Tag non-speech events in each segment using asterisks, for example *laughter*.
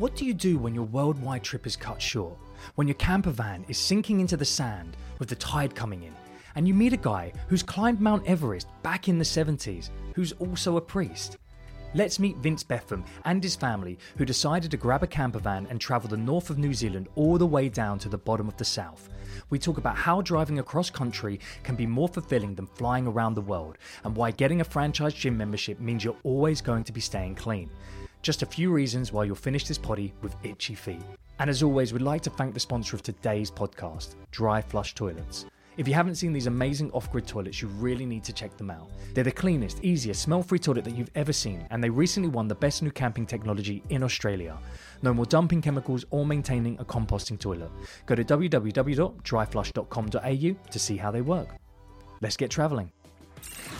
What do you do when your worldwide trip is cut short? When your camper van is sinking into the sand with the tide coming in, and you meet a guy who's climbed Mount Everest back in the 70s, who's also a priest? Let's meet Vince Betham and his family who decided to grab a camper van and travel the north of New Zealand all the way down to the bottom of the south. We talk about how driving across country can be more fulfilling than flying around the world, and why getting a franchise gym membership means you're always going to be staying clean. Just a few reasons why you'll finish this potty with itchy feet. And as always, we'd like to thank the sponsor of today's podcast, Dry Flush Toilets. If you haven't seen these amazing off grid toilets, you really need to check them out. They're the cleanest, easiest, smell free toilet that you've ever seen, and they recently won the best new camping technology in Australia. No more dumping chemicals or maintaining a composting toilet. Go to www.dryflush.com.au to see how they work. Let's get travelling.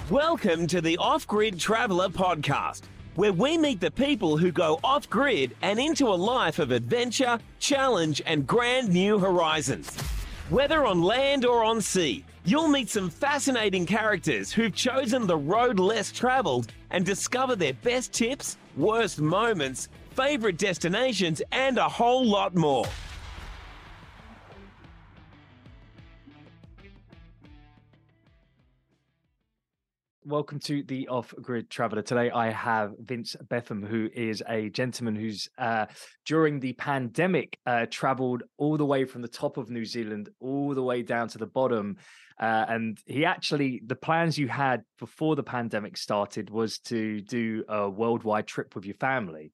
Welcome to the Off Grid Traveller podcast, where we meet the people who go off grid and into a life of adventure, challenge, and grand new horizons. Whether on land or on sea, you'll meet some fascinating characters who've chosen the road less travelled and discover their best tips, worst moments, favourite destinations, and a whole lot more. Welcome to the Off Grid Traveller. Today I have Vince Betham, who is a gentleman who's uh, during the pandemic uh, traveled all the way from the top of New Zealand all the way down to the bottom. Uh, and he actually, the plans you had before the pandemic started was to do a worldwide trip with your family.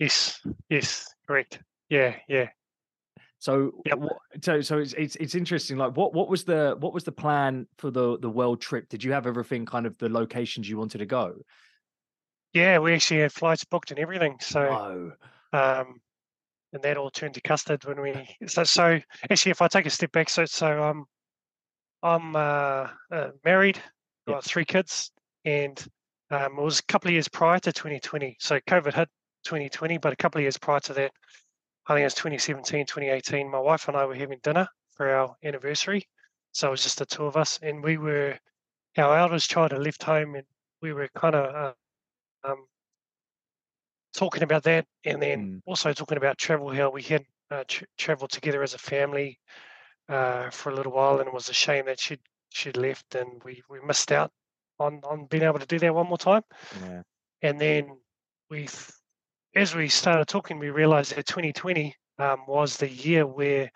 Yes, yes, correct. Yeah, yeah. So, Yep. so, so it's, it's it's interesting. Like, what what was the what was the plan for the the world trip? Did you have everything kind of the locations you wanted to go? Yeah, we actually had flights booked and everything. So, Oh, um, and that all turned to custard when we. So, so actually, if I take a step back, so so um, I'm uh, uh, married, Yep. got three kids, and um, it was a couple of years prior to 2020. So COVID hit 2020, but a couple of years prior to that, I think it was 2017, 2018. My wife and I were having dinner for our anniversary, so it was just the two of us, and we were our eldest child had left home, and we were kind of uh, um, talking about that, and then Mm. also talking about travel. How we had uh, tr traveled together as a family uh, for a little while, and it was a shame that she'd she'd left, and we we missed out on on being able to do that one more time. yeah. And then we, th- as we started talking, we realised that 2020 um, was the year where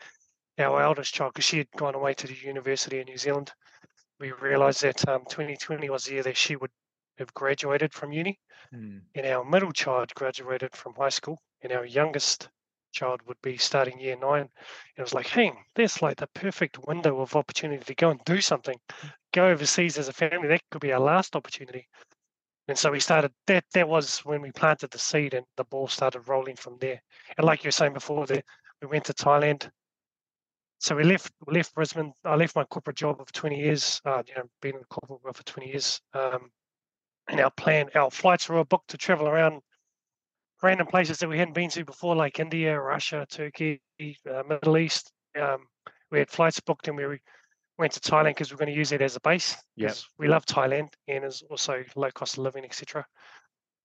our eldest child, because she had gone away to the university in New Zealand, we realised that um, 2020 was the year that she would have graduated from uni, Mm. and our middle child graduated from high school, and our youngest child would be starting year nine. And it was like, hey, that's like the perfect window of opportunity to go and do something, go overseas as a family. That could be our last opportunity. And so we started that that was when we planted the seed and the ball started rolling from there. And like you were saying before, that we went to Thailand. So we left left Brisbane. I left my corporate job of 20 years, uh, you know, been in the corporate world for 20 years. Um, and our plan, our flights were booked to travel around random places that we hadn't been to before, like India, Russia, Turkey, uh, Middle East. Um, we had flights booked and we re- went to Thailand because we are going to use it as a base. Yes, We love Thailand and is also low cost of living, etc.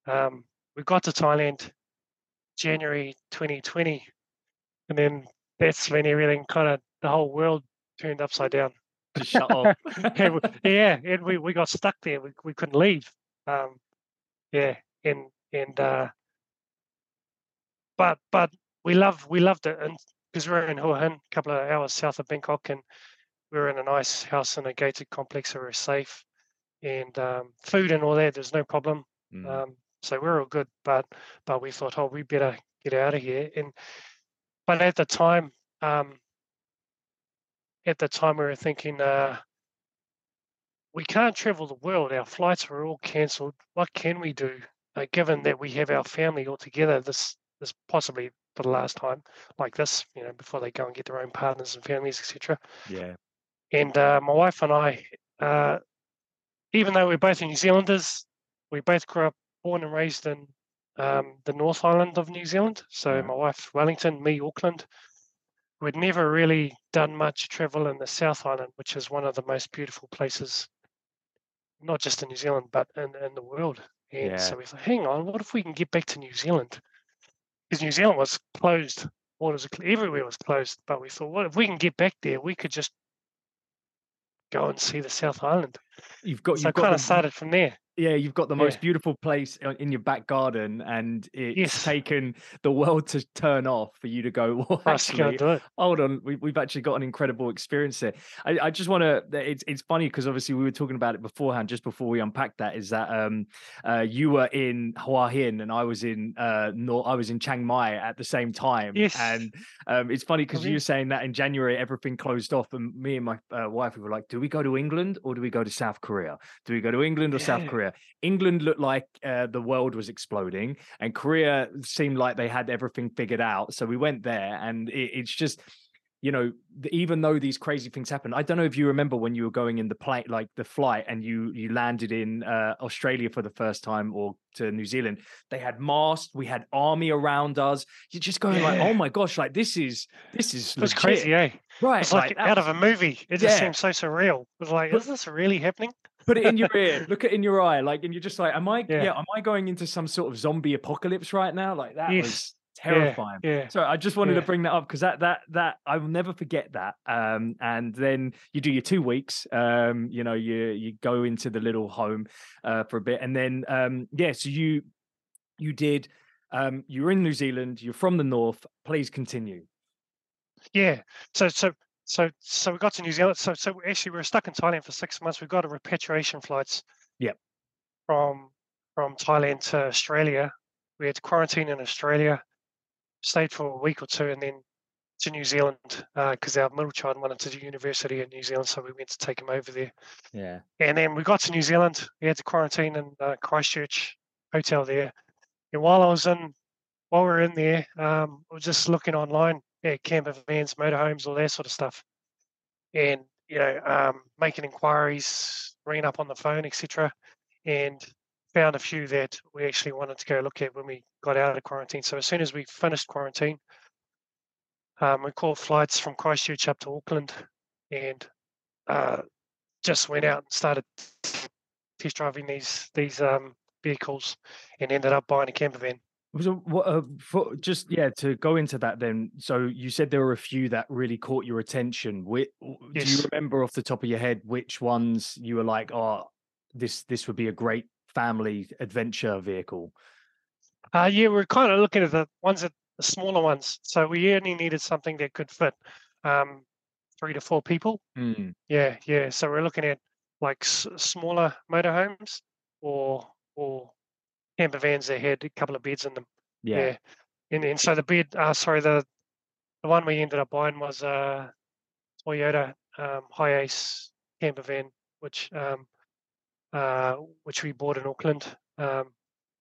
Um, we got to Thailand January 2020, and then that's when everything kind of the whole world turned upside down. Shut off. *laughs* and we, yeah, and we, we got stuck there. We, we couldn't leave. Um, yeah, and and uh, but but we love we loved it, and because we're in Hua Hin, a couple of hours south of Bangkok, and we we're in a nice house in a gated complex, so we're safe, and um, food and all that. There's no problem. Mm. Um, so we're all good, but but we thought, oh, we better get out of here. And but at the time, um, at the time, we were thinking, uh, we can't travel the world. Our flights were all cancelled. What can we do? Uh, given that we have our family all together, this this possibly for the last time like this, you know, before they go and get their own partners and families, etc. yeah. And uh, my wife and I, uh, even though we're both New Zealanders, we both grew up, born and raised in um, the North Island of New Zealand. So my wife Wellington, me Auckland. We'd never really done much travel in the South Island, which is one of the most beautiful places, not just in New Zealand but in, in the world. And Yeah. so we thought, hang on, what if we can get back to New Zealand? because New Zealand was closed, borders everywhere was closed. But we thought, well, if we can get back there, we could just go and see the South Island. You've got So you've got kind of started from there. Yeah, you've got the most Yeah. beautiful place uh, in your back garden, and it's Yes. taken the world to turn off for you to go. *laughs* Well, actually, hold on, we, we've actually got an incredible experience here. I, I just want to. It's it's funny because obviously we were talking about it beforehand, just before we unpacked that. Is that um, uh, you were in Hua Hin and I was in uh, I was in Chiang Mai at the same time. Yes. and um, it's funny because you were saying that in January everything closed off, and me and my uh, wife we were like, do we go to England or do we go to South Korea? Do we go to England or South Yeah. Korea? England looked like uh, the world was exploding, and Korea seemed like they had everything figured out. So we went there, and it, it's just, you know, even though these crazy things happen, I don't know if you remember when you were going in the plane, like the flight, and you you landed in uh, Australia for the first time or to New Zealand. They had masks, we had army around us. You're just going like, oh my gosh, like this is this is It was legit." crazy, eh? right? It's like, that out of a movie. It just Yeah. seems so surreal. It was like, But- is this really happening? Put it in your ear look it in your eye like and you're just like am i yeah. Yeah. am i going into some sort of zombie apocalypse right now like that was Yes. Yeah, terrifying Yeah. so i just wanted to bring that up because that that that i will never forget that um and then you do your two weeks um you know you you go into the little home uh for a bit and then um yeah so you you did um you're in new zealand you're from the north please continue Yeah. So so so so we got to New Zealand. So so actually we were stuck in Thailand for six months. We got a repatriation flights. Yep. From from Thailand to Australia. We had to quarantine in Australia, stayed for a week or two, and then to New Zealand because our middle child wanted to do university in New Zealand, so we went to take him over there. yeah And then we got to New Zealand. We had to quarantine in uh, Christchurch hotel there. And while I was in, while we were in there, um, I was just looking online at camper vans, motorhomes, all that sort of stuff, and you know, um, making inquiries, ringing up on the phone, etc. And found a few that we actually wanted to go look at when we got out of quarantine. So as soon as we finished quarantine, um, we called flights from Christchurch up to Auckland, and uh, just went out and started test driving these these um, vehicles, and ended up buying a camper van. So what uh, for just yeah to go into that then so you said there were a few that really caught your attention Whi- w- do you remember off the top of your head which ones you were like oh this this would be a great family adventure vehicle Uh, yeah, we're kind of looking at the ones that the smaller ones. So we only needed something that could fit um, three to four people. Hmm, Yeah, yeah. So we're looking at like s- smaller motorhomes or or camper vans that had a couple of beds in them. yeah, Yeah. And and so the bed, uh, sorry, the the one we ended up buying was a Toyota um, Hiace camper van, which um, uh, which we bought in Auckland, um,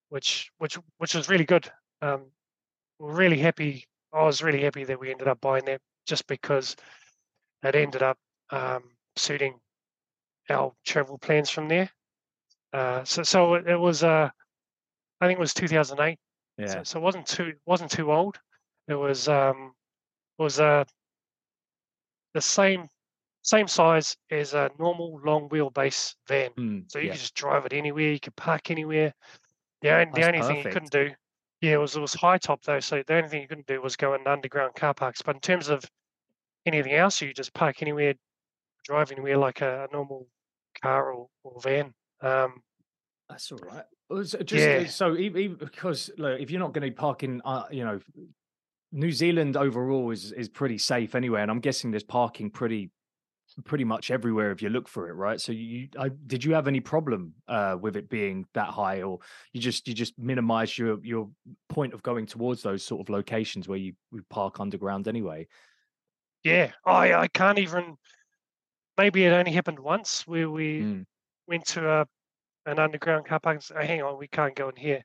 which which which was really good. Um, we're really happy. I was really happy that we ended up buying that, just because it ended up um, suiting our travel plans from there. Uh, so so it, it was uh, I think it was 2008. yeah So, so it wasn't too wasn't too old. It was um was uh the same same size as a normal long wheelbase van. Hmm, So you yeah. could just drive it anywhere. You could park anywhere. The only, the only thing you couldn't do, yeah, it was it was high top though. So the only thing you couldn't do was go in underground car parks. But in terms of anything else, you just park anywhere, drive anywhere like a, a normal car or, or van. Um, That's all right. Uh, So just uh, Yeah. so even, because look, if you're not going to be parking, uh, you know, New Zealand overall is is pretty safe anyway, and I'm guessing there's parking pretty pretty much everywhere if you look for it, right? So you, I, did you have any problem uh, with it being that high, or you just you just minimize your your point of going towards those sort of locations where you, you park underground anyway? Yeah, I I can't even. Maybe it only happened once where we Mm, went to a an underground car park and said, "Oh, hang on, we can't go in here.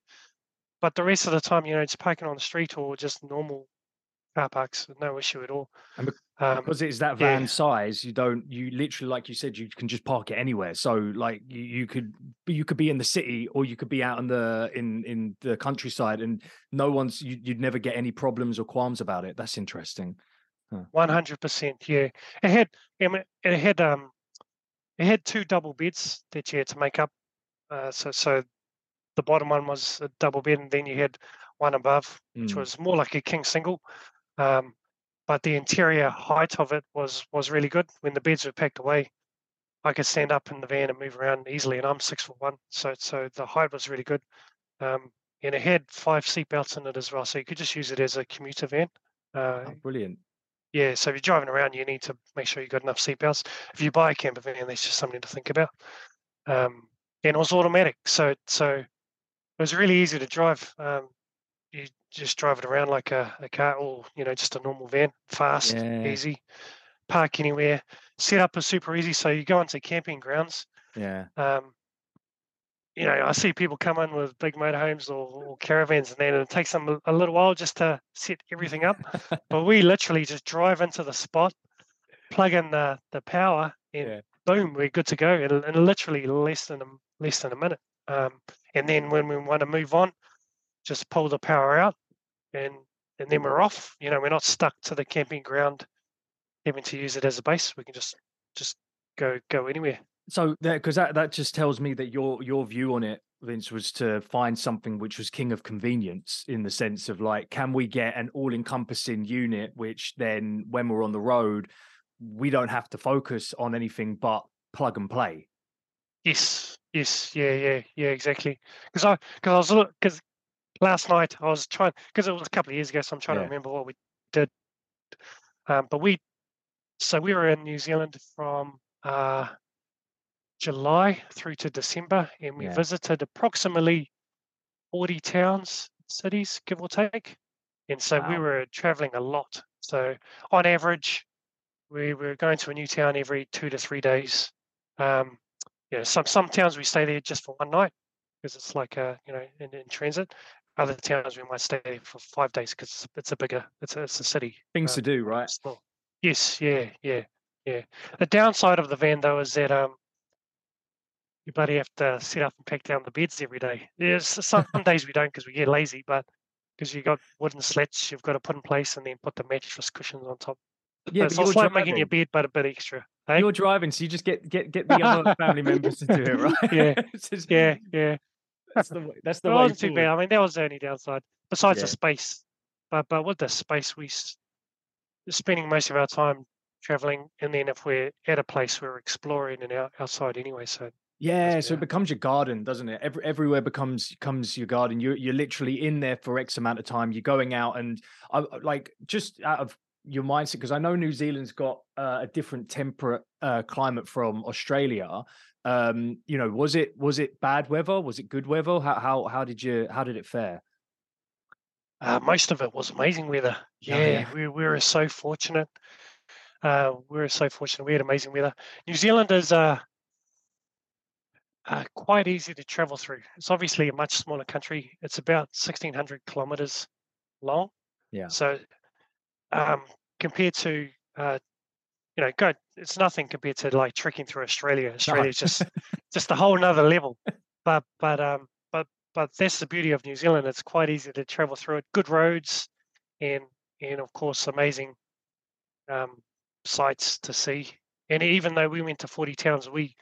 But the rest of the time, you know, it's parking on the street or just normal car parks, no issue at all. And Um, because it's that yeah. van size, you don't you literally like you said you can just park it anywhere. So like you, you could you could be in the city or you could be out in the in in the countryside, and no one's you, you'd never get any problems or qualms about it. That's interesting. One hundred percent, yeah. It had, it had, um, it had two double beds that you had to make up. Uh, so, so the bottom one was a double bed, and then you had one above, which Mm. was more like a king single. Um, but the interior height of it was was really good. When the beds were packed away, I could stand up in the van and move around easily, and I'm six foot one, so so the height was really good. Um, and it had five seat belts in it as well, so you could just use it as a commuter van. Uh, Oh, brilliant. yeah, so if you're driving around, you need to make sure you've got enough seatbelts. If you buy a camper van, that's just something to think about. Um, and it was automatic, so so it was really easy to drive. Um, you just drive it around like a, a car, or you know, just a normal van, fast, Yeah. easy. Park anywhere. Setup is super easy. So you go onto camping grounds. Yeah. Um, you know, I see people come in with big motorhomes or, or caravans, and then it takes them a- little while just to set everything up. *laughs* but we literally just drive into the spot, plug in the, the power, and Yeah. boom, we're good to go. And, in literally less than a, less than a minute. Um, and then when we want to move on, just pull the power out, and and then we're off. You know, we're not stuck to the camping ground, having to use it as a base. We can just just go go anywhere. So that because that that just tells me that your your view on it, Vince, was to find something which was king of convenience in the sense of like, can we get an all-encompassing unit, which then when we're on the road, we don't have to focus on anything but plug and play. Yes, yes, yeah, yeah, yeah, exactly. Because I, because I was, because last night I was trying, because it was a couple of years ago, so I'm trying Yeah. to remember what we did. Um, but we, so we were in New Zealand from uh, July through to December, and we Yeah. visited approximately 40 towns, cities, give or take. And so we were traveling a lot. So on average, we were going to a new town every two to three days. Um, know, some some towns we stay there just for one night because it's like a you know in, in transit. Other towns we might stay there for five days because it's, it's a bigger it's a, it's a city. Things to um, do, right? small. Yes, yeah, yeah, yeah. The downside of the van though is that um you bloody have to set up and pack down the beds every day. There's some days we don't because we get lazy, but because you've got wooden slats you've got to put in place and then put the mattress cushions on top. Yeah, it's but also you're like making your bed but a bit extra. Hey? You're driving, so you just get get get the *laughs* other family members to do it, right? Yeah, *laughs* just- Yeah, yeah. That's the way, that's the way. too bad. I mean, that was the only downside. Besides Yeah. the space, but but with the space, we spending most of our time traveling, and then if we're at a place, we're exploring and out, outside anyway. So Yeah, so it becomes your garden, doesn't it? Every, everywhere becomes comes your garden. You're you're literally in there for X amount of time. You're going out and I I- like just out of your mindset because I know New Zealand's got uh, a different temperate uh, climate from Australia. Um, you know, was it was it bad weather? Was it good weather? How how how did you how did it fare? uh, most of it was amazing weather. Oh, Yeah, yeah. we we were so fortunate. Uh, we were so fortunate. We had amazing weather. New Zealand is uh, uh, quite easy to travel through. It's obviously a much smaller country. It's about sixteen hundred kilometers long. Yeah. So, um, compared to, uh, you know, good. It's nothing compared to like trekking through Australia. Australia's just *laughs* just a whole nother level. But but um but but that's the beauty of New Zealand. It's quite easy to travel through it. Good roads, and and of course amazing um, sights to see. And even though we went to forty towns, we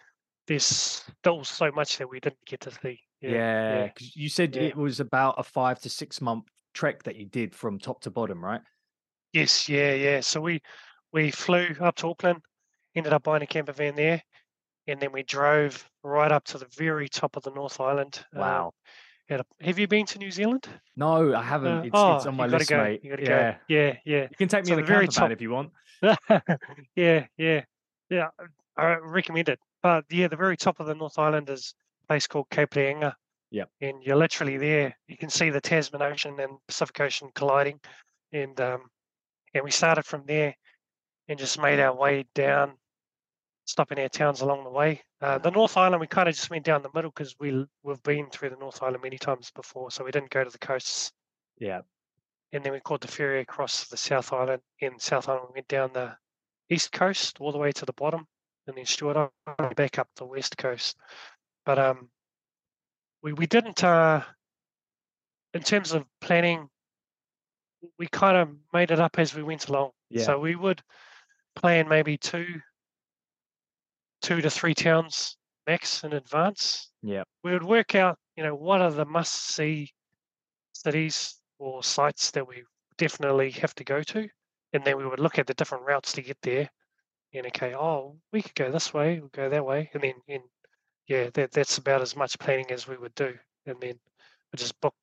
there's still so much that we didn't get to see. Yeah, 'cause you said yeah. it was about a five to six month trek that you did from top to bottom, right? Yes, yeah, yeah. So we we flew up to Auckland, ended up buying a camper van there, and then we drove right up to the very top of the North Island. um, Wow. a- have you been to New Zealand? No, I haven't. Uh, it's, oh, it's on my you gotta list, go. mate. You gotta yeah. go. Yeah, yeah. You can take me So in the the very top- if you want. *laughs* yeah, yeah, yeah. I recommend it. But yeah, the very top of the North Island is a place called Cape Reinga. Yeah. And you're literally there. You can see the Tasman Ocean and Pacific Ocean colliding. And um, and we started from there and just made our way down, stopping our towns along the way. Uh, the North Island, we kind of just went down the middle because we we've been through the North Island many times before, so we didn't go to the coasts. Yeah. And then we caught the ferry across the South Island. In South Island, we went down the east coast all the way to the bottom, and then Stewart Island back up the west coast. But um, we we didn't uh, in terms of planning. We kind of made it up as we went along. Yeah. So we would plan maybe two, two to three towns max in advance. Yeah. We would work out, you know, what are the must-see cities or sites that we definitely have to go to, and then we would look at the different routes to get there. And okay, oh, we could go this way, we'll go that way, and then and yeah, that that's about as much planning as we would do, and then we just book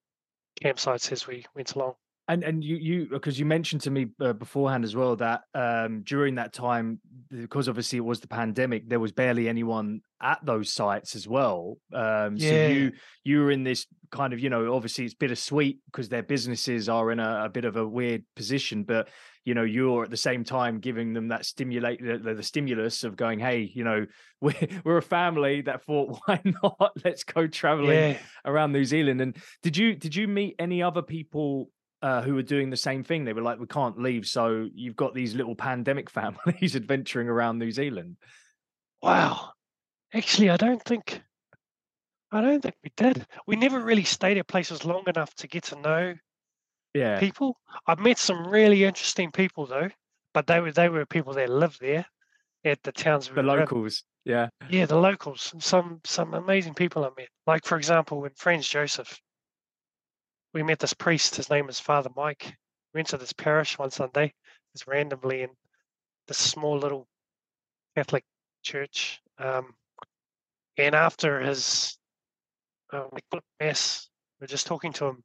campsites as we went along. And and you you because you mentioned to me uh, beforehand as well that um, during that time because obviously it was the pandemic there was barely anyone at those sites as well. Um, Yeah. So you you were in this kind of you know obviously it's bittersweet because their businesses are in a, a bit of a weird position, but you know you're at the same time giving them that stimulate the, the, stimulus of going hey you know *laughs* we're we're a family that thought *laughs* why not let's go traveling Yeah, around New Zealand. And did you did you meet any other people uh, who were doing the same thing? They were like, we can't leave, so you've got these little pandemic *laughs* families adventuring around New Zealand. wow. Actually, I don't think, I don't think we did. We never really stayed at places long enough to get to know Yeah, people. I've met some really interesting people though, but they were they were people that lived there at the towns the in. locals. Yeah, Yeah, the locals. Some some amazing people I met. Like for example, in Franz Josef, we met this priest. His name is Father Mike. We went to this parish one Sunday, just randomly in this small little Catholic church. Um, and after his uh, mass, we're just talking to him,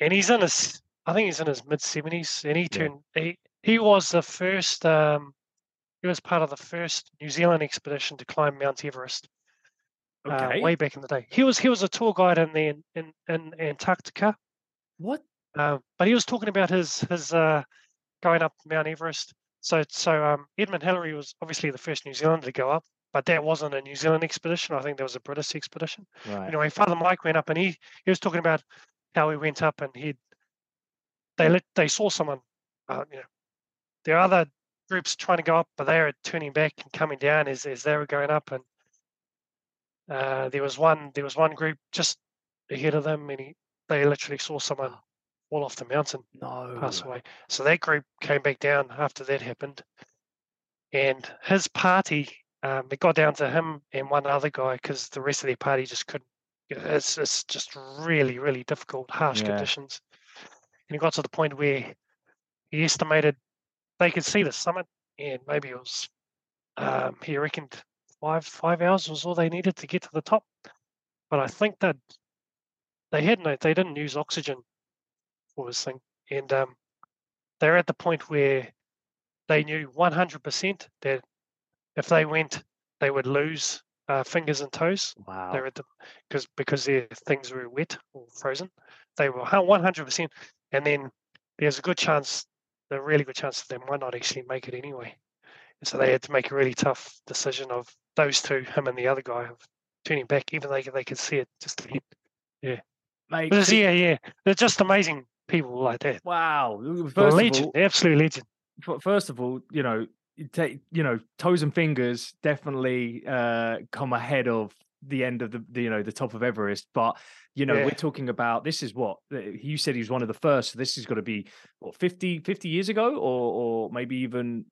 and he's in his, I think he's in his mid seventies, and he turned he he was the first. Um, he was part of the first New Zealand expedition to climb Mount Everest okay. uh, way back in the day. He was he was a tour guide in the in in Antarctica, what? um, but he was talking about his his uh, going up Mount Everest. So so um, Edmund Hillary was obviously the first New Zealander to go up, but that wasn't a New Zealand expedition. I think that was a British expedition. Right. Anyway, Father Mike went up and he he was talking about how he went up and he they let they saw someone, uh, you know, there are other groups trying to go up, but they were turning back and coming down as as they were going up, and uh, there was one there was one group just ahead of them, and he, they literally saw someone fall off the mountain no. pass away. So that group came back down after that happened, and his party, um, it got down to him and one other guy because the rest of their party just couldn't. It's it's just really really difficult, harsh Yeah. conditions, and he got to the point where he estimated they could see the summit, and maybe it was um, he reckoned five five hours was all they needed to get to the top. But I think that they had no, they didn't use oxygen for this thing, and um, they're at the point where they knew 100% that if they went, they would lose uh, fingers and toes. Wow. They're at the because because their things were wet or frozen. They were 100%, and then there's a good chance, a really good chance that they might not actually make it anyway. So they had to make a really tough decision of those two, him and the other guy, of turning back, even though they could see it just ahead. Mate, But yeah, yeah, they're just amazing people like that. Wow. First legend, all, absolute legend. first of all, you know, you take you know, toes and fingers definitely uh come ahead of the end of the, the you know the top of Everest. But you know, Yeah. we're talking about this is what uh, you said he was one of the first. So this is got to be what 50, 50 years ago, or or maybe even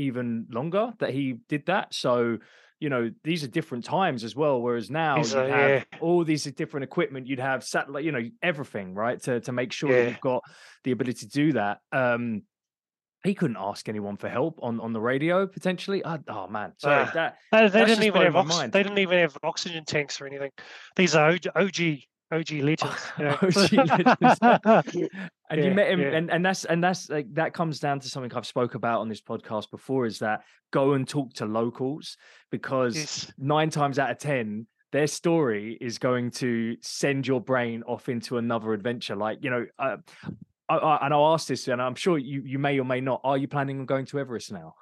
even longer that he did that. So you know these are different times as well. Whereas now you have yeah. all these different equipment. You'd have satellite, you know, everything right to to make sure that you've got the ability to do that. Um, he couldn't ask anyone for help on on the radio potentially. Oh, oh man, sorry. Ah. that They, they didn't even have ox- they didn't even have oxygen tanks or anything. These are OG OG, OG legends. know. *laughs* OG legends. *laughs* and you met him, yeah. and and that's and that's like that comes down to something I've spoke about on this podcast before. Is that go and talk to locals because Yes. nine times out of ten. Their story is going to send your brain off into another adventure. Like you know, uh, I, I, and I'll ask this, and I'm sure you you may or may not. Are you planning on going to Everest now?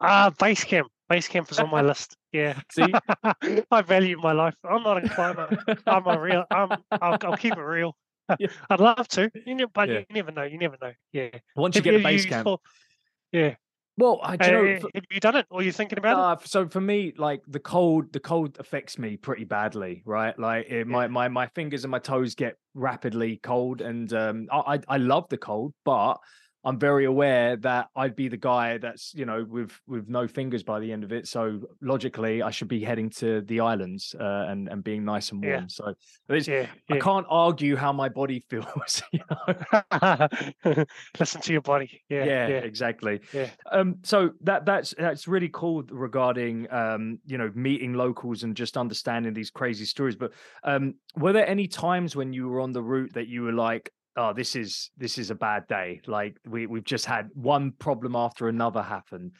Ah, base camp. Base camp is on my *laughs* list. Yeah. *laughs* See? I value my life. I'm not a climber. I'm a real. I'm. I'll, I'll keep it real. *laughs* Yeah. I'd love to, you know, but Yeah. you never know. You never know. Yeah. Once you Have get the base camp, thought- yeah. well, I do Uh, know, for- have you done it? Or are you thinking about it? Uh, f- so for me, like the cold, the cold affects me pretty badly, right? Like it, my my my fingers and my toes get rapidly cold, and um, I, I love the cold, but I'm very aware that I'd be the guy that's you know with with no fingers by the end of it. So logically, I should be heading to the islands uh, and and being nice and warm. Yeah. So Yeah, I can't argue how my body *laughs* feels. You know? *laughs* Listen to your body. Yeah, yeah, yeah, exactly. yeah. Um, so that that's that's really cool regarding um, you know, meeting locals and just understanding these crazy stories. But um, were there any times when you were on the route that you were like, "Oh, this is this is a bad day. Like we we've just had one problem after another happen."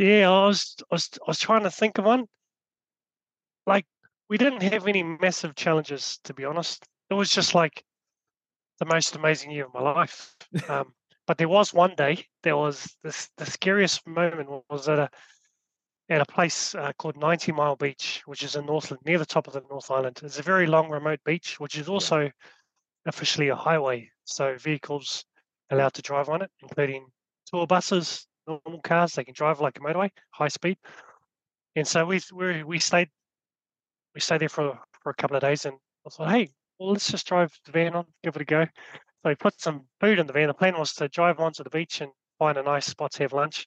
Yeah, I was, I was, I was trying to think of one. Like, we didn't have any massive challenges, to be honest. It was just like the most amazing year of my life. *laughs* Um, but there was one day, there was this, the scariest moment was at a, at a place uh, called 90 Mile Beach, which is in Northland, near the top of the North Island. It's a very long, remote beach, which is also officially a highway. So vehicles allowed to drive on it, including tour buses, normal cars. They can drive like a motorway, high speed. And so we we we stayed we stayed there for for a couple of days, and I thought, hey, well, let's just drive the van on, give it a go. So we put some food in the van. The plan was to drive onto the beach and find a nice spot to have lunch.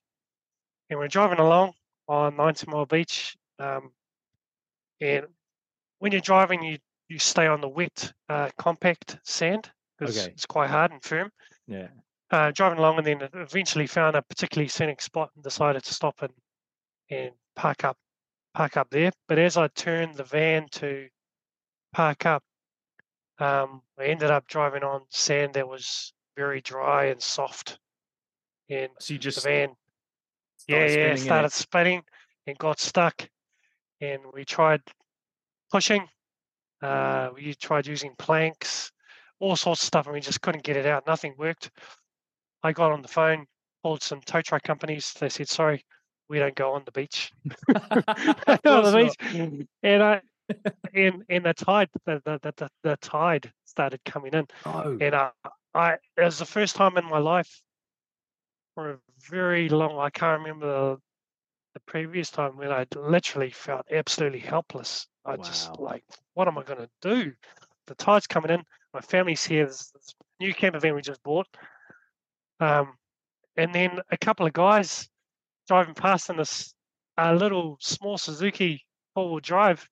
And we're driving along on 90 Mile Beach. Um, and when you're driving, you you stay on the wet, uh, compact sand because Okay. it's quite hard and firm Yeah. uh, driving along and then eventually found a particularly scenic spot and decided to stop and and park up park up there. But as I turned the van to park up, um, I ended up driving on sand that was very dry and soft. And So you the just van, yeah, yeah, started spinning and got stuck. And we tried pushing. Uh, we tried using planks, all sorts of stuff, and we just couldn't get it out. Nothing worked. I got on the phone, called some tow truck companies. They said, "Sorry, we don't go on the beach." on the beach, and I, *laughs* and and the tide, the the, the, the, tide started coming in. No. and uh, I it was the first time in my life for a very long. I can't remember the, the previous time when I literally felt absolutely helpless. I just like, what am I going to do? The tide's coming in. My family's here. There's this new camper van we just bought. Um, and then a couple of guys driving past in this uh, little small Suzuki four-wheel drive.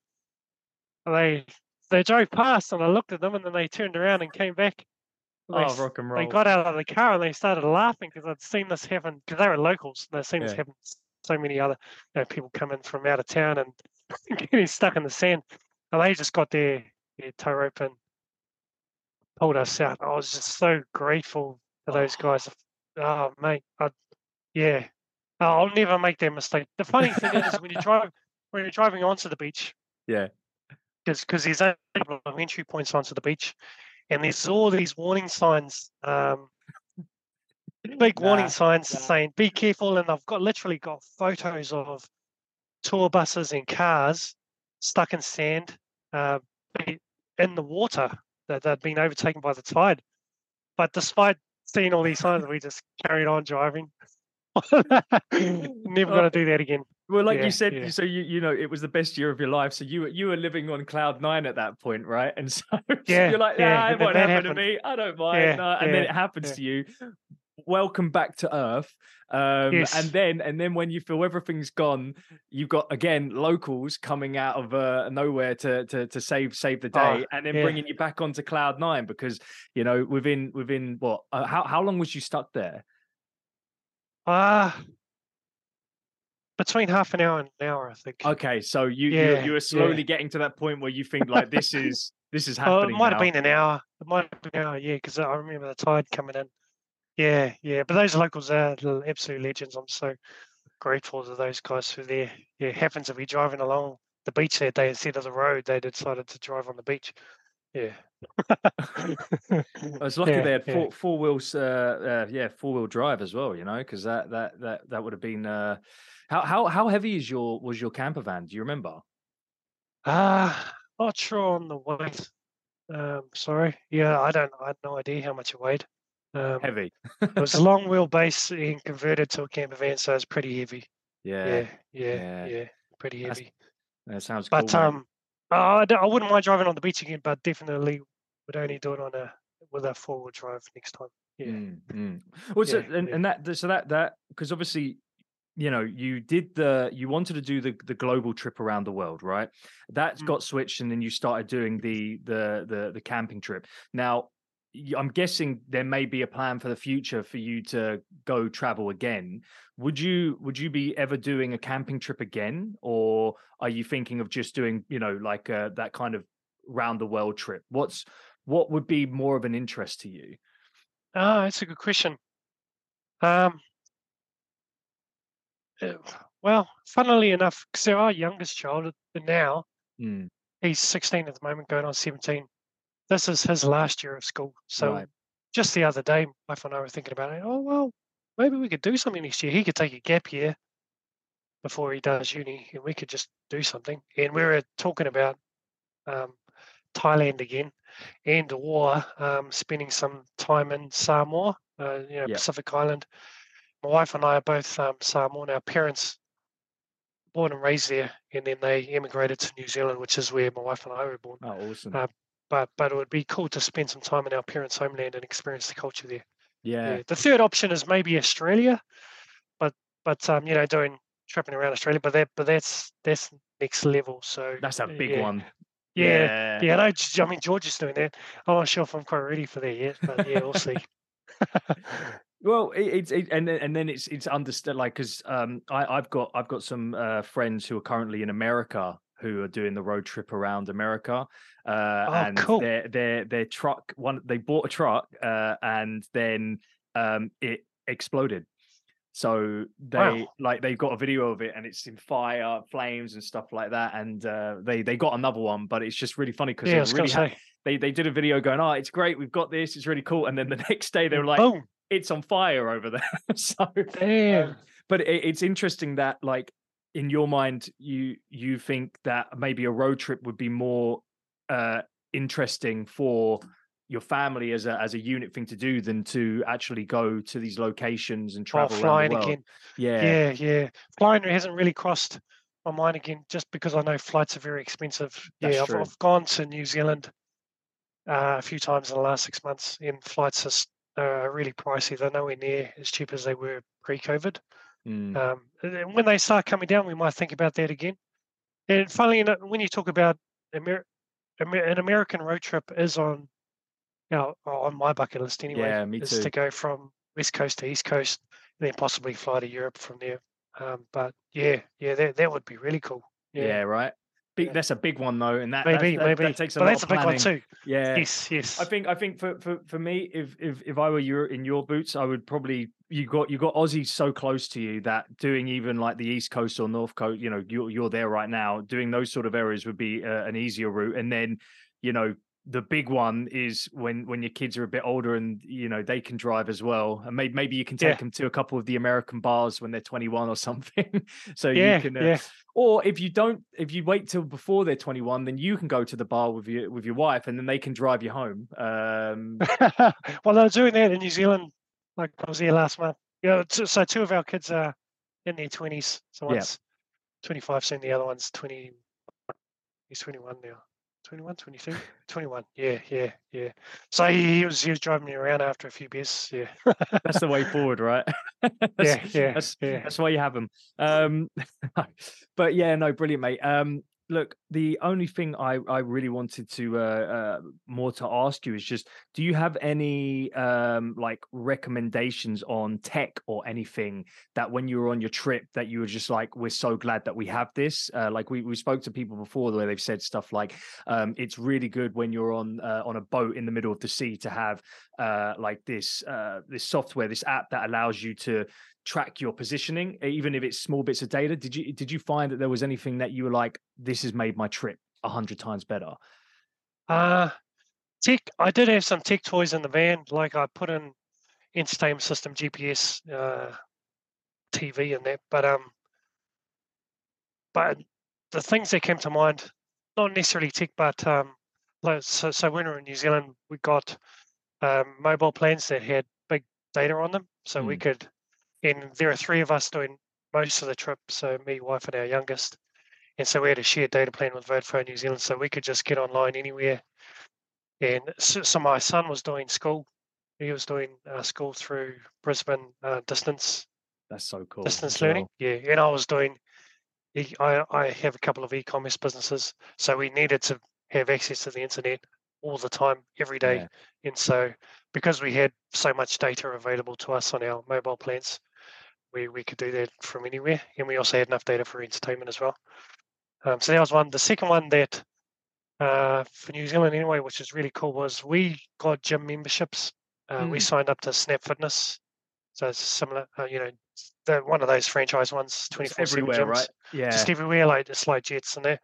They they drove past, and I looked at them, and then they turned around and came back. They Oh, rock and roll! they got out of the car and they started laughing because I'd seen this happen because they were locals. and They'd seen this happen. So many other you know, people come in from out of town and *laughs* getting stuck in the sand, and they just got their, their tow rope and pulled us out. I was just so grateful to those Oh. guys. Oh, mate, I, yeah, Oh, I'll never make that mistake. The funny thing is when you *laughs* drive when you're driving onto the beach, Yeah. because there's a couple of entry points onto the beach, and there's all these warning signs, um, big warning Nah, signs nah. saying "Be careful," and I've got literally got photos of tour buses and cars stuck in sand, uh, in the water that they'd been overtaken by the tide. But despite seeing all these signs, we just carried on driving. *laughs* Never going to do that again. Well, like Yeah, you said, yeah. so you you know it was the best year of your life. So you were you were living on cloud nine at that point, right? And so, so *laughs* you're like, yeah, nah, it won't happen to me. I don't mind. Yeah, and then it happens yeah. to you. Welcome back to Earth. Um, Yes. And then and then when you feel everything's gone, you've got again locals coming out of uh, nowhere to to to save save the Oh, day, and then yeah. bringing you back onto cloud nine because you know within within what uh, how how long was you stuck there? Ah, between half an hour and an hour, I think. Okay, so you you, Yeah, you were yeah. slowly getting to that point where you think like this is this is *laughs* Oh, happening. it might now. have been an hour. It might have been an hour, yeah, because I remember the tide coming in. Yeah, yeah. But those locals are absolute legends. I'm so grateful to those guys who there. Yeah, it happens to be driving along the beach that day instead of the road. They decided to drive on the beach. Yeah. I was *laughs* lucky Yeah, they had yeah. four four wheels, uh, uh, yeah, four wheel drive as well. You know, because that that that that would have been. Uh, how how how heavy is your was your camper van? Do you remember? Ah, not sure on the weight. Um, sorry. Yeah, I don't. I had no idea how much it weighed. Um, Heavy. it was a long wheelbase and converted to a camper van, so it's pretty heavy. Yeah, Yeah, yeah, yeah. yeah, pretty That's heavy. that sounds cool. But mate. um, I, I wouldn't mind driving on the beach again, but definitely would only do it on a with a four wheel drive next time. Yeah. Mm, mm. Well, so, Yeah, and, yeah. and that so that that because obviously you know you did the you wanted to do the the global trip around the world right That mm. got switched and then you started doing the the the the camping trip now i'm guessing there may be a plan for the future for you to go travel again. Would you would you be ever doing a camping trip again? Or are you thinking of just doing you know like uh, that kind of round the world trip? What's what would be more of an interest to you? Ah, that's a good question. Um, uh, well, funnily enough, because our youngest child now, Mm, he's 16 at the moment, going on 17. This is his last year of school. So Right. just the other day, my wife and I were thinking about it. Oh, well, maybe we could do something next year. He could take a gap year before he does uni, and we could just do something. And we were talking about um, Thailand again, and or um, spending some time in Samoa, uh, you know, Yeah. Pacific Island. My wife and I are both um, Samoan. Our parents born and raised there, and then they emigrated to New Zealand, which is where my wife and I were born. oh awesome Uh, But but it would be cool to spend some time in our parents' homeland and experience the culture there. yeah Yeah. The third option is maybe Australia, but but um, you know, doing tripping around Australia, but that but that's that's next level. So That's a big yeah. one. Yeah, yeah. I know. G- I mean, George is doing that. I'm not sure if I'm quite ready for that yet, but yeah, we'll see. *laughs* Well, it, it's it, and then and then it's it's understood like because um I I've got I've got some uh, friends who are currently in America who are doing the road trip around America. Uh, Oh, and cool. their their their truck one they bought a truck uh, and then um it exploded. So they Wow. like they've got a video of it and it's in fire, flames and stuff like that. And uh, they they got another one, but it's just really funny because Yeah, they really they they did a video going, oh, it's great, we've got this, it's really cool. And then the *laughs* next day they were like, Boom. it's on fire over there. *laughs* so, Damn. um, but it, it's interesting that like in your mind, you you think that maybe a road trip would be more uh, interesting for your family as a as a unit thing to do than to actually go to these locations and Oh, travel around flying the world. again. Yeah, Yeah, yeah. Flying hasn't really crossed my mind again, just because I know flights are very expensive. That's yeah, I've. I've gone to New Zealand uh, a few times in the last six months, and flights are are really pricey. They're nowhere near as cheap as they were pre-COVID. Mm, Um, and when they start coming down, we might think about that again. And finally, enough, when you talk about Amer- Amer- an American road trip is on, you know, on my bucket list anyway. Yeah, me is too. to go from west coast to east coast, and then possibly fly to Europe from there. Um, but yeah, yeah, that that would be really cool. yeah, Yeah, right. Big, That's a big one though, and that maybe, that, that, maybe. that takes a but lot that's a big one too. Yeah, Yes, yes. I think I think for, for for me, if if if I were you in your boots, I would probably you got you got Aussie so close to you that doing even like the East Coast or North Coast, you know, you're you're there right now. Doing those sort of areas would be uh, an easier route, and then you know the big one is when when your kids are a bit older and you know they can drive as well, and maybe maybe you can take Yeah. them to a couple of the American bars when they're 21 or *laughs* something, so yeah, you can. Uh, yeah. or if you don't, if you wait till before they're 21, then you can go to the bar with your with your wife, and then they can drive you home. Um, *laughs* well, they were doing that in New Zealand. Like I was here last month. Yeah, t- so two of our kids are in their twenties. So Yeah. twenty-five, soon the other one's twenty. He's twenty-one now. 21, 22, 21. Yeah, yeah, yeah. So he, was he was driving me around after a few beers. Yeah, *laughs* that's the way forward, right? *laughs* yeah, yeah, that's, yeah. that's why you have them. Um, *laughs* but yeah, no, brilliant, mate. Um, look, the only thing I I really wanted to uh, uh more to ask you is just, do you have any um like recommendations on tech or anything that when you were on your trip that you were just like, we're so glad that we have this. Uh, like we we spoke to people before where they've said stuff like, um, it's really good when you're on uh, on a boat in the middle of the sea to have uh like this uh this software, this app that allows you to track your positioning, even if it's small bits of data. Did you did you find that there was anything that you were like, this has made my trip a hundred times better? Uh tech. I did have some tech toys in the van. Like I put in entertainment system, GPS, uh, TV, and that. But um, but the things that came to mind, not necessarily tech, but um, so so when we were in New Zealand, we got um, mobile plans that had big data on them, so we Mm. could. And there are three of us doing most of the trip. So me, wife, and our youngest. And so we had a shared data plan with Vodafone New Zealand, so we could just get online anywhere and so, so my son was doing school. He was doing uh, school through Brisbane uh, distance That's so cool. distance learning. well. Yeah, and I was doing. I I have a couple of e-commerce businesses, so we needed to have access to the internet all the time, every day. Yeah. And so, because we had so much data available to us on our mobile plans, we we could do that from anywhere, and we also had enough data for entertainment as well. Um, so that was one. The second one that uh, for New Zealand anyway, which is really cool, was we got gym memberships. Uh, We Mm. signed up to Snap Fitness, so it's similar. Uh, you know, the one of those franchise ones, twenty It's four seven gyms, everywhere, right? Yeah. just everywhere, like the slide jets and there.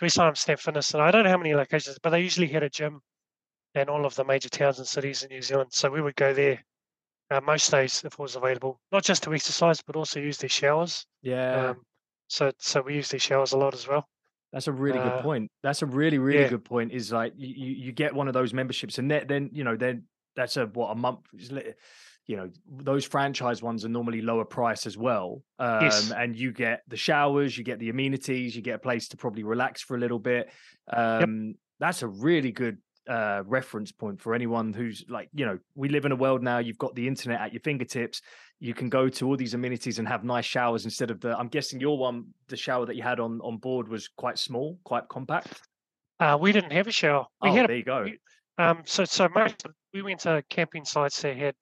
We signed up Snap Fitness, and I don't know how many locations, but they usually had a gym in all of the major towns and cities in New Zealand. So we would go there uh, most days if it was available, not just to exercise, but also use their showers. yeah. Um, so so we use these showers a lot as well. That's a really good Uh, point. That's a really, really yeah. good point. Is like you, you get one of those memberships, and then then you know then that's a what a month. You know those franchise ones are normally lower price as well, um, Yes. and you get the showers, you get the amenities, you get a place to probably relax for a little bit. Um, That's a really good uh, reference point for anyone who's like you know we live in a world now. You've got the internet at your fingertips. You can go to all these amenities and have nice showers instead of the. I'm guessing your one, the shower that you had on on board was quite small, quite compact. Uh, we didn't have a shower. We oh, had a there you go. we- Um, so so most we went to camping sites that had,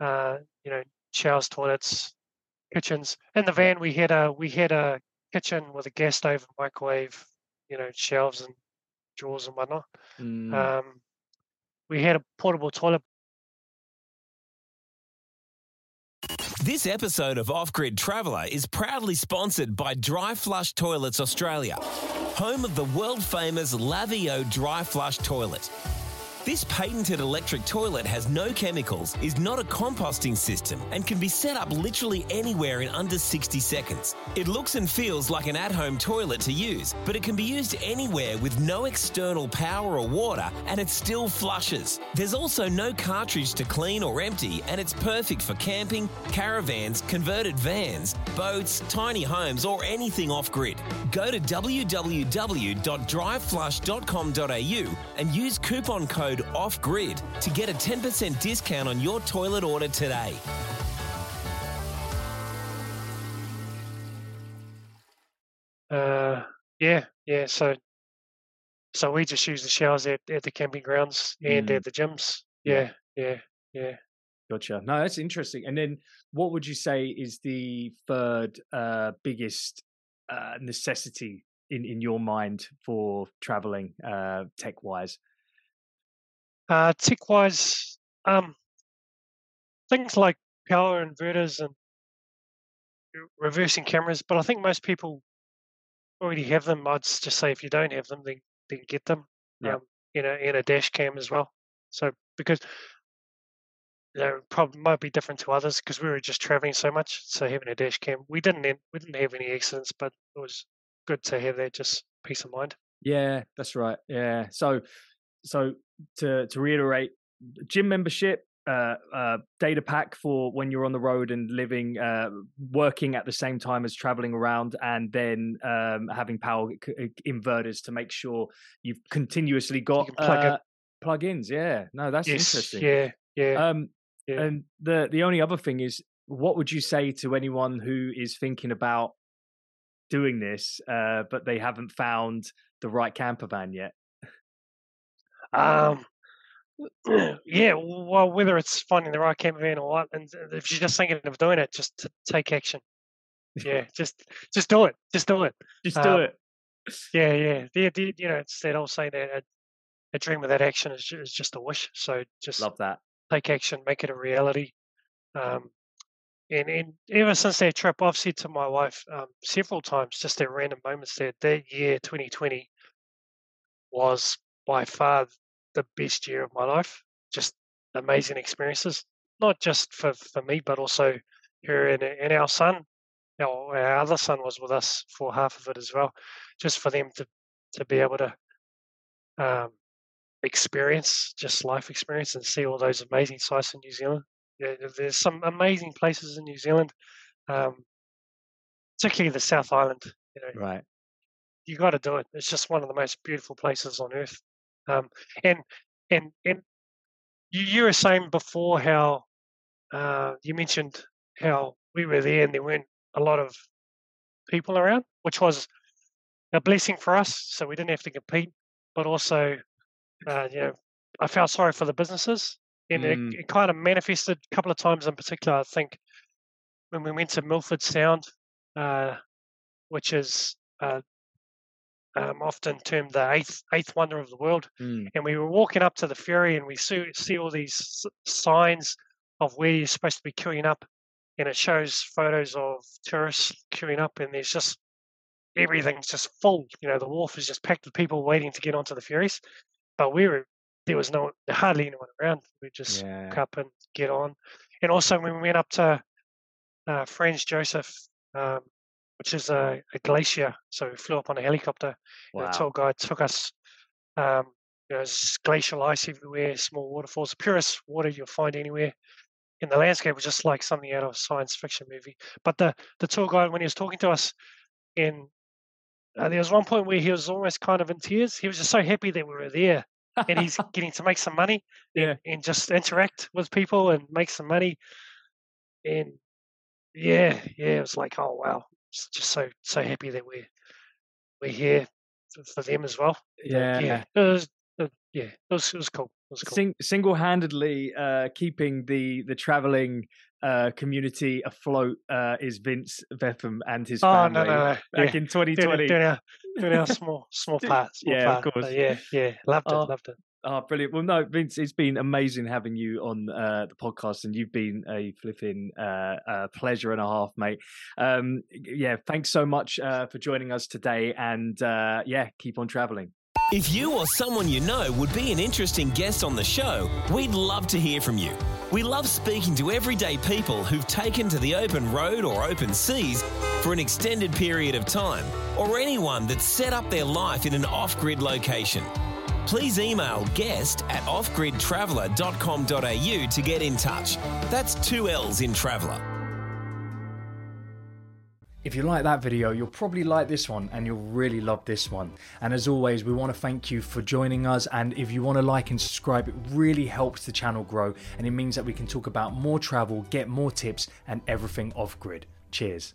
uh, you know, showers, toilets, kitchens. In the van, we had a we had a kitchen with a gas stove, microwave, you know, shelves and drawers and whatnot. Mm, Um, we had a portable toilet. This episode of Off Grid Traveller is proudly sponsored by Dry Flush Toilets Australia, home of the world famous Laveo Dry Flush Toilet. This patented electric toilet has no chemicals, is not a composting system, and can be set up literally anywhere in under 60 seconds. It looks and feels like an at home toilet to use, but it can be used anywhere with no external power or water, and it still flushes. There's also no cartridge to clean or empty, and it's perfect for camping, caravans, converted vans, boats, tiny homes, or anything off grid. Go to www.dryflush.com.au and use coupon code OFFGRID to get a 10% discount on your toilet order today. Uh, yeah, yeah. So so we just use the showers at, at the camping grounds and Mm. at the gyms. Yeah. Yeah, yeah, yeah. gotcha. No, that's interesting. And then, what would you say is the third uh, biggest uh, necessity in in your mind for traveling uh, tech wise? Uh, tech wise, um, things like power inverters and reversing cameras, but I think most people already have them. I'd just say if you don't have them, then, then get them. Yeah. Um, you know, and a dash cam as well. So because you know, probably might be different to others because we were just traveling so much. So having a dash cam, we didn't we didn't have any accidents, but it was good to have that just peace of mind. Yeah, that's right. Yeah. So, so to to reiterate, gym membership, uh, uh, data pack for when you're on the road and living, uh, working at the same time as traveling around, and then um, having power c- c- inverters to make sure you've continuously got plug uh, plugins. Yeah. No, that's yes, interesting. yeah, yeah. Um, Yeah. And the the only other thing is, what would you say to anyone who is thinking about doing this, uh, but they haven't found the right camper van yet? Um, *clears throat* yeah, well, whether it's finding the right camper van or what, and if you're just thinking of doing it, just to take action. Yeah, *laughs* just just do it. Just do it. Just do Um, it. Yeah, yeah. The, the, you know, it's that old saying that a, a dream without action is, is just a wish. So just Love that. take action, make it a reality. Um, and, and ever since that trip, I've said to my wife um, several times, just at random moments, that that year, 2020, was by far the best year of my life. Just amazing experiences, not just for, for me, but also her and, and our son. Our, our other son was with us for half of it as well, just for them to, to be able to um, experience just life experience and see all those amazing sights in New Zealand. Yeah, there's some amazing places in New Zealand, um, particularly the South Island. You know, Right. you got to do it. It's just one of the most beautiful places on earth. Um, and And and you, you were saying before how uh, you mentioned how we were there and there weren't a lot of people around, which was a blessing for us. So we didn't have to compete, but also, uh, you know, I felt sorry for the businesses, and Mm. it, it kind of manifested a couple of times in particular. I think when we went to Milford Sound, uh, which is uh, um, often termed the eighth eighth wonder of the world, Mm. and we were walking up to the ferry, and we see, see all these signs of where you're supposed to be queuing up, and it shows photos of tourists queuing up, and there's just everything's just full. You know, the wharf is just packed with people waiting to get onto the ferries, but we were there was no hardly anyone around. We just Yeah. up and get on, and also when we went up to uh, Franz Josef. Um, which is a, a glacier. So we flew up on a helicopter. And Wow. the tour guide took us. Um, you know, there's glacial ice everywhere, small waterfalls, the purest water you'll find anywhere. And the landscape was just like something out of a science fiction movie. But the the tour guide, when he was talking to us, and uh, there was one point where he was almost kind of in tears. He was just so happy that we were there, and he's *laughs* getting to make some money Yeah. and just interact with people and make some money. And yeah, yeah, it was like, oh wow, just so so happy that we're we're here for, for them as well. Yeah. yeah, it was, yeah, it was it was cool. It was cool. Sing- single-handedly uh, keeping the the traveling uh, community afloat uh, is Vince Betham and his oh family no, no, *laughs* no, back yeah. in 2020. doing our doing our small small *laughs* part, small Yeah, of course. But yeah, yeah, loved it, Oh, loved it. Oh, brilliant! Well, no, Vince, it's been amazing having you on uh, the podcast, and you've been a flipping uh, uh, pleasure and a half, mate. Um, yeah, thanks so much uh, for joining us today, and uh, yeah, keep on traveling. If you or someone you know would be an interesting guest on the show, we'd love to hear from you. We love speaking to everyday people who've taken to the open road or open seas for an extended period of time, or anyone that's set up their life in an off grid location. Please email guest at offgridtraveller.com.au to get in touch. That's two L's in traveller. If you like that video, you'll probably like this one and you'll really love this one. And as always, we want to thank you for joining us. And if you want to like and subscribe, it really helps the channel grow and it means that we can talk about more travel, get more tips, and everything off grid. Cheers.